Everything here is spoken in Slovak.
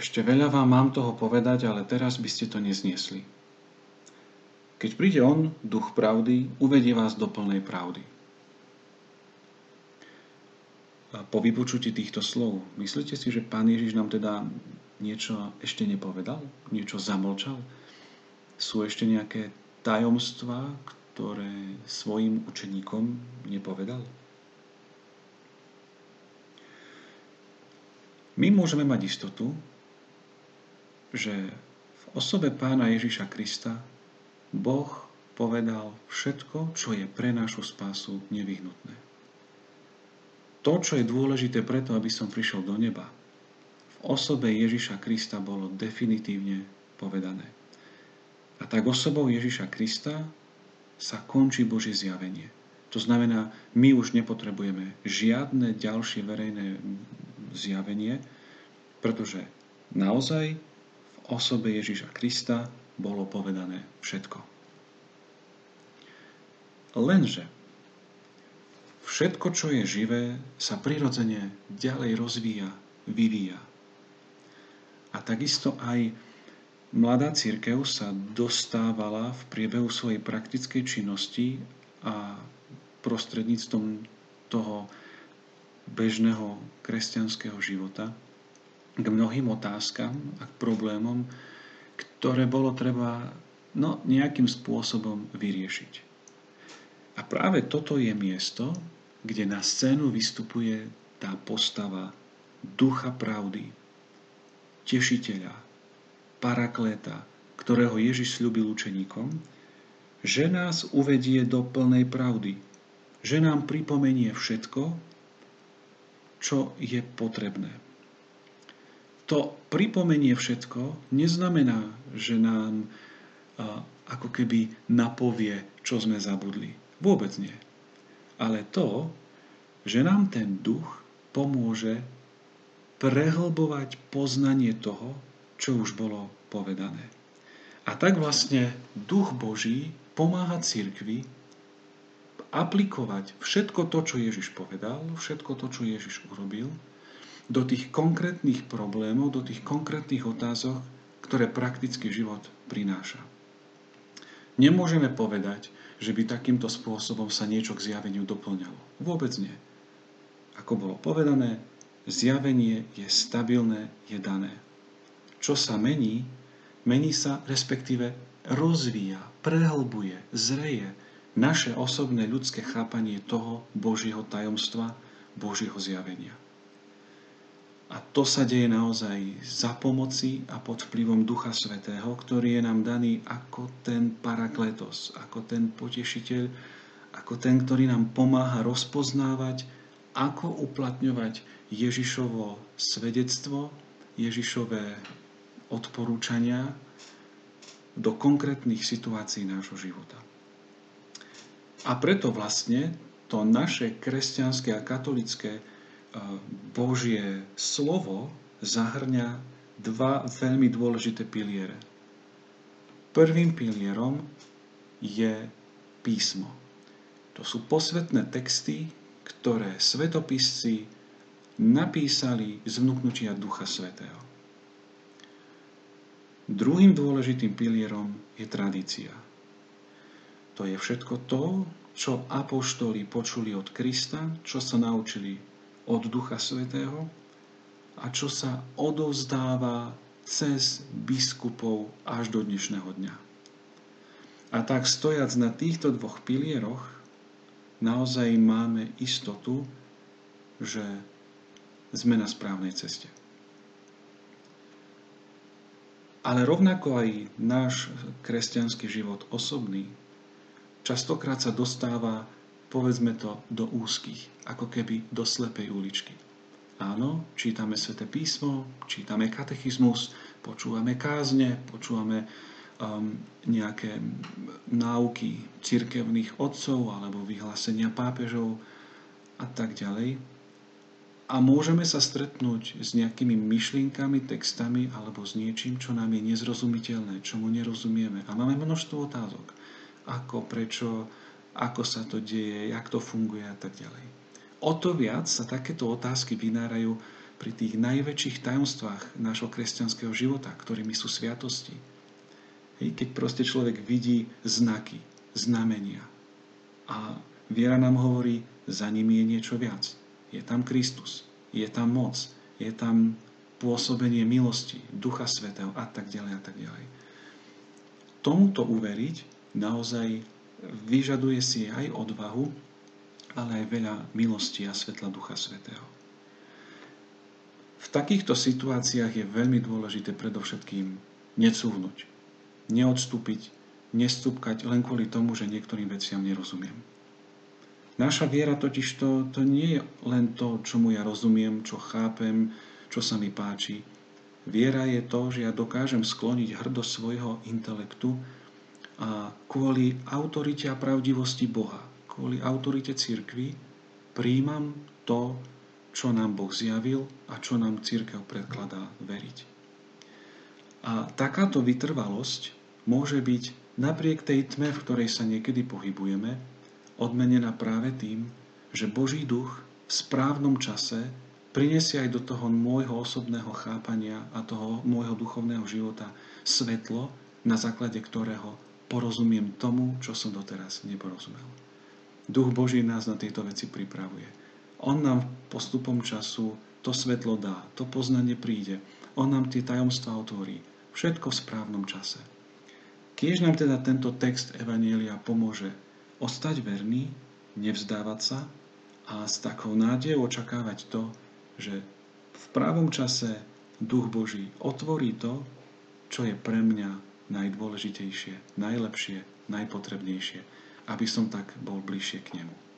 ešte veľa vám mám toho povedať, ale teraz by ste to nezniesli. Keď príde On, duch pravdy, uvedie vás do plnej pravdy. A po vypočutí týchto slov, myslíte si, že Pán Ježiš nám teda niečo ešte nepovedal? Niečo zamlčal? Sú ešte nejaké tajomstvá, ktoré svojim učeníkom nepovedal? My môžeme mať istotu, že v osobe pána Ježiša Krista Boh povedal všetko, čo je pre našu spásu nevyhnutné. To, čo je dôležité preto, aby som prišiel do neba, v osobe Ježiša Krista bolo definitívne povedané. A tak osobou Ježiša Krista sa končí Božie zjavenie. To znamená, my už nepotrebujeme žiadne ďalšie verejné zjavenie, pretože naozaj osobe Ježiša Krista bolo povedané všetko. Lenže všetko, čo je živé, sa prirodzene ďalej rozvíja, vyvíja. A takisto aj mladá církev sa dostávala v priebehu svojej praktickej činnosti a prostredníctvom toho bežného kresťanského života k mnohým otázkam a k problémom, ktoré bolo treba no, nejakým spôsobom vyriešiť. A práve toto je miesto, kde na scénu vystupuje tá postava ducha pravdy, tešiteľa, parakléta, ktorého Ježiš slúbil učeníkom, že nás uvedie do plnej pravdy, že nám pripomenie všetko, čo je potrebné to pripomenie všetko neznamená, že nám ako keby napovie, čo sme zabudli. Vôbec nie. Ale to, že nám ten duch pomôže prehlbovať poznanie toho, čo už bolo povedané. A tak vlastne duch Boží pomáha cirkvi aplikovať všetko to, čo Ježiš povedal, všetko to, čo Ježiš urobil, do tých konkrétnych problémov, do tých konkrétnych otázok, ktoré praktický život prináša. Nemôžeme povedať, že by takýmto spôsobom sa niečo k zjaveniu doplňalo. Vôbec nie. Ako bolo povedané, zjavenie je stabilné, je dané. Čo sa mení, mení sa respektíve rozvíja, prehlbuje, zreje naše osobné ľudské chápanie toho Božieho tajomstva, Božieho zjavenia. A to sa deje naozaj za pomoci a pod vplyvom Ducha Svetého, ktorý je nám daný ako ten parakletos, ako ten potešiteľ, ako ten, ktorý nám pomáha rozpoznávať, ako uplatňovať Ježišovo svedectvo, Ježišové odporúčania do konkrétnych situácií nášho života. A preto vlastne to naše kresťanské a katolické Božie slovo zahrňa dva veľmi dôležité piliere. Prvým pilierom je písmo. To sú posvetné texty, ktoré svetopisci napísali z vnúknutia Ducha Svetého. Druhým dôležitým pilierom je tradícia. To je všetko to, čo apoštoli počuli od Krista, čo sa naučili od Ducha Svetého a čo sa odovzdáva cez biskupov až do dnešného dňa. A tak stojac na týchto dvoch pilieroch, naozaj máme istotu, že sme na správnej ceste. Ale rovnako aj náš kresťanský život osobný častokrát sa dostáva povedzme to, do úzkých, ako keby do slepej uličky. Áno, čítame sväté písmo, čítame katechizmus, počúvame kázne, počúvame um, nejaké náuky cirkevných otcov alebo vyhlásenia pápežov a tak ďalej. A môžeme sa stretnúť s nejakými myšlienkami, textami alebo s niečím, čo nám je nezrozumiteľné, čomu nerozumieme. A máme množstvo otázok. Ako, prečo, ako sa to deje, jak to funguje a tak ďalej. O to viac sa takéto otázky vynárajú pri tých najväčších tajomstvách nášho kresťanského života, ktorými sú sviatosti. Hej, keď proste človek vidí znaky, znamenia. A viera nám hovorí, za nimi je niečo viac. Je tam Kristus, je tam moc, je tam pôsobenie milosti, Ducha Svetého a tak ďalej a tak ďalej. Tomuto uveriť naozaj vyžaduje si aj odvahu, ale aj veľa milosti a svetla Ducha Svetého. V takýchto situáciách je veľmi dôležité predovšetkým necúvnuť, neodstúpiť, nestúpkať len kvôli tomu, že niektorým veciam nerozumiem. Naša viera totiž to, to nie je len to, čomu ja rozumiem, čo chápem, čo sa mi páči. Viera je to, že ja dokážem skloniť hrdosť svojho intelektu a kvôli autorite a pravdivosti Boha, kvôli autorite cirkvy, príjmam to, čo nám Boh zjavil a čo nám církev predkladá veriť. A takáto vytrvalosť môže byť napriek tej tme, v ktorej sa niekedy pohybujeme, odmenená práve tým, že Boží duch v správnom čase prinesie aj do toho môjho osobného chápania a toho môjho duchovného života svetlo, na základe ktorého porozumiem tomu, čo som doteraz neporozumel. Duch Boží nás na tieto veci pripravuje. On nám postupom času to svetlo dá, to poznanie príde. On nám tie tajomstvá otvorí. Všetko v správnom čase. Kiež nám teda tento text Evanielia pomôže ostať verný, nevzdávať sa a s takou nádejou očakávať to, že v právom čase Duch Boží otvorí to, čo je pre mňa najdôležitejšie, najlepšie, najpotrebnejšie, aby som tak bol bližšie k nemu.